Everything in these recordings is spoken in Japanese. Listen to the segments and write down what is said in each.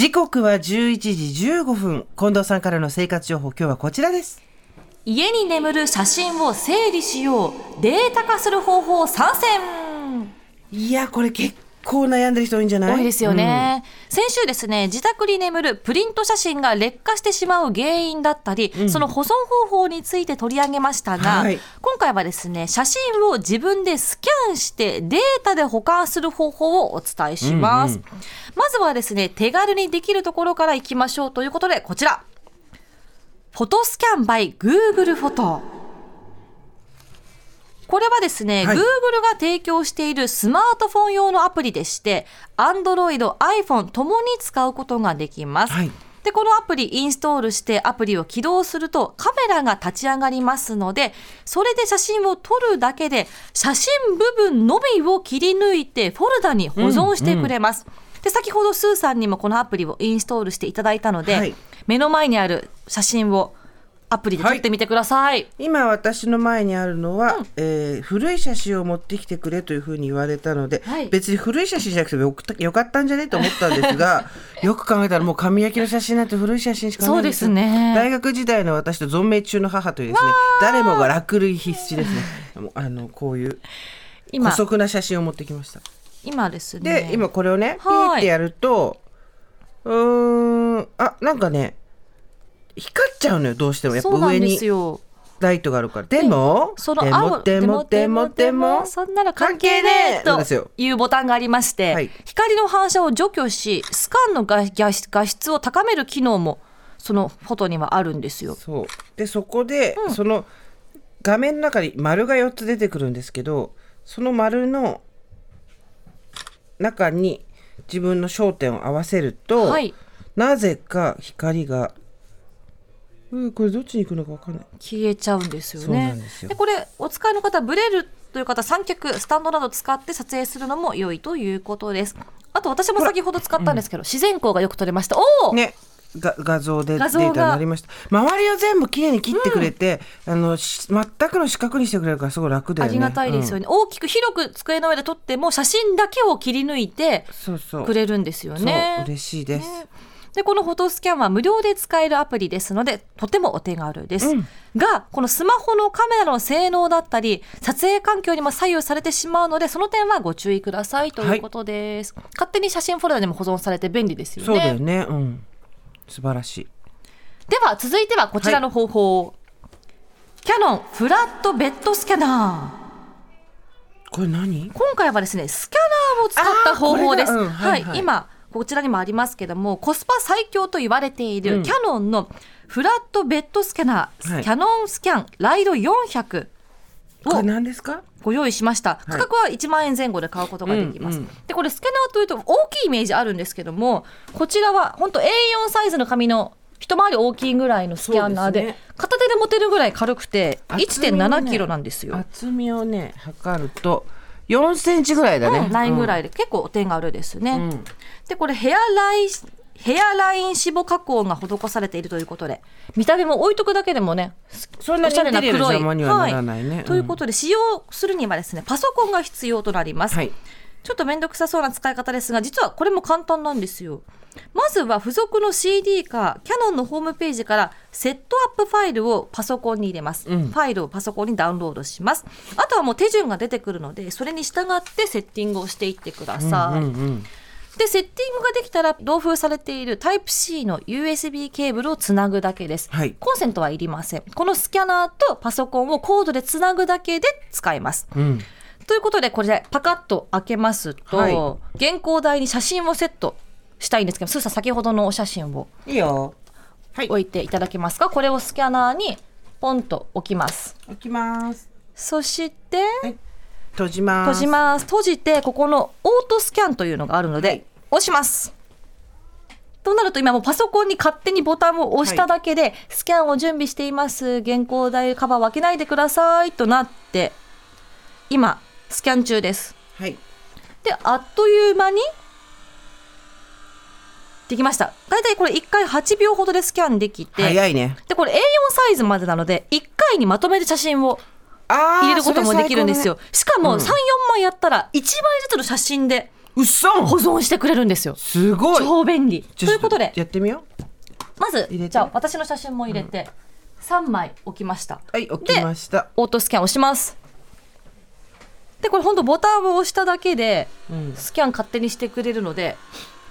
時刻は11時15分。近藤さんからの生活情報、今日はこちらです。家に眠る写真を整理しようデータ化する方法参戦いや、これ結構悩んでる人多いんじゃない？多いですよね、先週ですね自宅に眠るプリント写真が劣化してしまう原因だったり、その保存方法について取り上げましたが、はい。今回はですね写真を自分でスキャンしてデータで保管する方法をお伝えします、うんうんまずはですね手軽にできるところからいきましょうということでこちら。フォトスキャン by Google フォトこれはですね、はい Google が提供しているスマートフォン用のアプリでして、Android、iPhone ともに使うことができます。はいで、このアプリインストールしてアプリを起動するとカメラが立ち上がりますので、それで写真を撮るだけで写真部分のみを切り抜いてフォルダに保存してくれます。で、先ほどスーさんにもこのアプリをインストールしていただいたので、はい目の前にある写真をアプリで撮ってみてください。今私の前にあるのは、えー古い写真を持ってきてくれというふうに言われたので、はい。別に古い写真じゃなくてよくよかったんじゃね？と思ったんですが よく考えたらもう紙焼きの写真なんて古い写真しかないんですよ。そうですね。大学時代の私と存命中の母というですね誰もが落類必至ですね。あのこういう今。古速な写真を持ってきました。今ですね。で、今これをねピはい。ーってやるとうーんあなんかね光っちゃうのよどうしても。やっぱ上にライトがあるから。でもそのでもでもでもでもそんなの関係ねえとなんですよ。いうボタンがありまして、はい。光の反射を除去しスカンの画画質を高める機能もそのフォトにはあるんですよ。そう。でそこで、その画面の中に丸が4つ出てくるんですけどその丸の中に自分の焦点を合わせると、はい。なぜか光がうんこれどっちに行くのか分かんない。消えちゃうんですよね。んですよ。これお使いの方ブレるという方三脚スタンドなど使って撮影するのも良いということです。あと私も先ほど使ったんですけど、自然光がよく撮れました。おお、ねが画像でデータになりました。周りを全部きれいに切ってくれて、あのし全くの四角にしてくれるからすごい楽だよね。ありがたいですよね、大きく広く机の上で撮っても写真だけを切り抜いてくれるんですよね。そう嬉しいです、でこのフォトスキャンは無料で使えるアプリですのでとてもお手軽です、うん。がこのスマホのカメラの性能だったり撮影環境にも左右されてしまうのでその点はご注意くださいということです、勝手に写真フォルダにも保存されて便利ですよね。そうだよね。うん。素晴らしい。では続いてはこちらの方法、キャノンフラットベッドスキャナー。これ何？今回はですねスキャナーを使った方法です。うん。は、はいいはい。今こちらにもありますけどもコスパ最強と言われている、うん。キャノンのフラットベッドスキャナー、はい。キャノンスキャンライド400これを何ですか？ご用意しました。価格は1万円前後で買うことができます、うんうんでこれスキャナーというと大きいイメージあるんですけどもこちらは本当 A4 サイズの紙の一回り大きいぐらいのスキャナーでね。片手で持てるぐらい軽くて厚みもね1.7キロなんですよ。厚みをね測ると4センチぐらいだね、うんないぐい、らいで、結構お手軽ですね。うん。でこれヘアラインヘアライン脂肪加工が施されているということで見た目も置いとくだけでもねそんなにならないね、はい。ということで使用するにはですねパソコンが必要となります、はいちょっと面倒くさそうな使い方ですが実はこれも簡単なんですよ。まずは付属の CD かキャノンのホームページからセットアップファイルをパソコンに入れます、うん。ファイルをパソコンにダウンロードします。あとはもう手順が出てくるのでそれに従ってセッティングをしていってください、うんうんでセッティングができたら同封されている Type-C の USB ケーブルをつなぐだけです、はい。コンセントはいりません。このスキャナーとパソコンをコードでつなぐだけで使えます。うんということでこれでパカッと開けますと、はい。原稿台に写真をセットしたいんですけどスーさん先ほどのお写真をいいよ。はい。置いていただけますか？これをスキャナーにポンと置きます。置きます。そしてはい。閉じます。閉じます。閉じてここのオートスキャンというのがあるので、はい。押します。となると今もうパソコンに勝手にボタンを押しただけで、スキャンを準備しています。原稿台カバーを開けないでくださいとなって今スキャン中です。はい。であっという間にできました。大体これ1回8秒ほどでスキャンできて早いね。でこれ A4 サイズまでなので1回にまとめて写真を入れることもできるんですよ。しかもうん。3、4枚やったら1枚ずつの写真でうっそ保存してくれるんですよ。すごい。超便利。ということで、やってみよまずじゃあ私の写真も入れて、3枚置きました。うはい置きました。オートスキャンをします。でこれ本当ボタンを押しただけでうんスキャン勝手にしてくれるので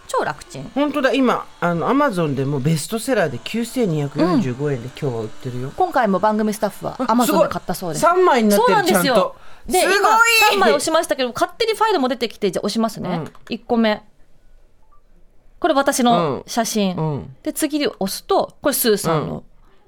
超楽ちん。本当だ今あのアマゾンでもベストセラーで9245円で今日は売ってるよ、今回も番組スタッフはアマゾンで買ったそうです。3枚になっそうてるちゃんなんですよと。で、すごい今3枚押しましたけど、勝手にファイルも出てきて、じゃあ押しますね。うん1個目。これ私の写真。うんで、次に押すと、これスーさんの。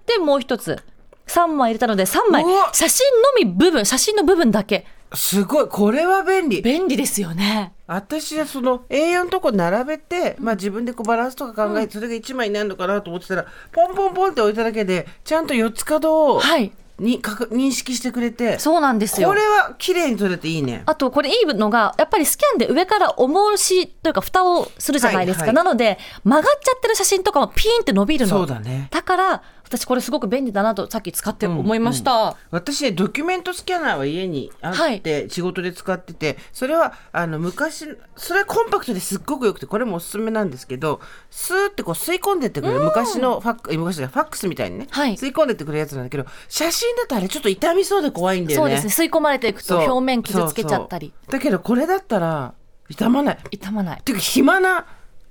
で、もう一つ。3枚入れたので、3枚。写真のみ部分、写真の部分だけ。すごいこれは便利便利ですよね。私はその A4 のとこ並べて、まあ、自分でこうバランスとか考えて、それが1枚になるのかなと思ってたらポンポンポンって置いただけでちゃんと4つ角をはい。に確認識してくれてそうなんですよ。これ。は綺麗に撮れていいね。あとこれいいのがやっぱりスキャンで上から重押しというか蓋をするじゃないですか、はいはい。なので曲がっちゃってる写真とかもピーンって伸びるの。そうだね。だから私これすごく便利だなとさっき使って思いました、私ねドキュメントスキャナーは家にあって、仕事で使っててそれはあの昔それはコンパクトですっごくよくてこれもおすすめなんですけどスーってこう吸い込んでってくれる昔のファックえ昔ファックスみたいにね、はい。吸い込んでってくれるやつなんだけど写真だとあれちょっと傷みそうで怖いんだよね。そうですね。吸い込まれていくと表面傷つけちゃったり。だけどこれだったら傷まない。傷まない。っていうか暇な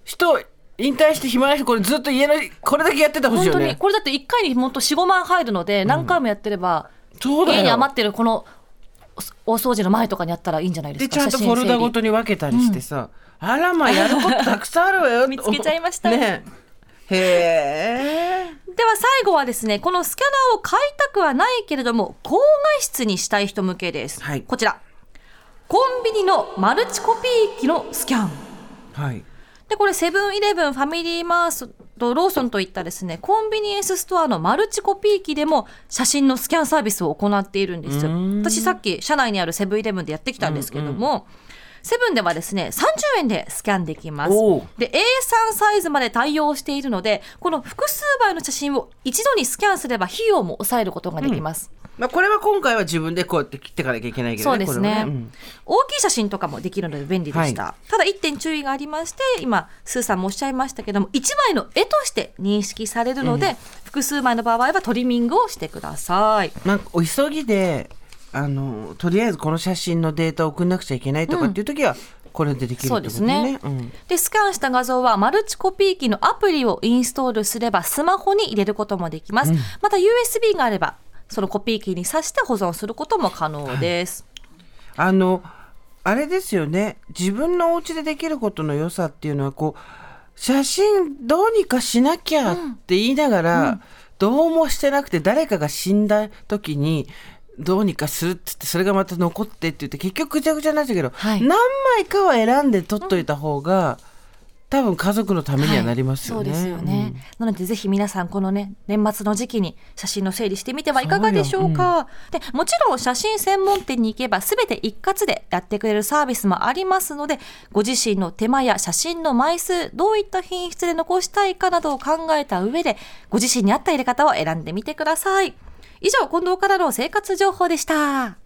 人引退して暇な人これずっと家のこれだけやっててほしい本当に。よねこれだって1回に本当45万入るので何回もやってれば、そうだよ。家に余ってるこのおお掃除の前とかにやったらいいんじゃないですか。でちゃんとフォルダごとに分けたりしてさ、あらまあやることたくさんあるわよ。見つけちゃいました。ねへえでは最後はですねこのスキャナーを買いたくはないけれども高画質にしたい人向けです、はい。こちら。コンビニのマルチコピー機のスキャン。はい。でこれセブンイレブンファミリーマースとローソンといったですねコンビニエンスストアのマルチコピー機でも写真のスキャンサービスを行っているんです。よ私さっき社内にあるセブンイレブンでやってきたんですけども、セブンではですね30円でスキャンできます。で A3 サイズまで対応しているのでこの複数枚の写真を一度にスキャンすれば費用も抑えることができます、まあこれは今回は自分でこうやって切っていかなきゃいけないけどねそうですね。これはうん。大きい写真とかもできるので便利でした、はただ一点注意がありまして今スーさんもおっしゃいましたけども1枚の絵として認識されるので、複数枚の場合はトリミングをしてください。なんかお急ぎであのとりあえずこの写真のデータを送んなくちゃいけないとかっていう時は、これでできるそうですね。うん。でスキャンした画像はマルチコピー機のアプリをインストールすればスマホに入れることもできます、また USB があればそのコピー機に挿して保存することも可能です、あのあれですよね。自分のお家でできることの良さっていうのはこう写真どうにかしなきゃって言いながら、どうもしてなくて誰かが死んだ時にどうにかするって言ってそれがまた残ってって言って結局ぐちゃぐちゃになっちゃうけど、はい。何枚かは選んで撮っといた方が、多分家族のためにはなりますよね。はいそうですよね、なのでぜひ皆さんこのね年末の時期に写真の整理してみてはいかがでしょうか。でもちろん写真専門店に行けば全て一括でやってくれるサービスもありますのでご自身の手間や写真の枚数どういった品質で残したいかなどを考えた上でご自身に合った入れ方を選んでみてください以上近藤からの生活情報でした。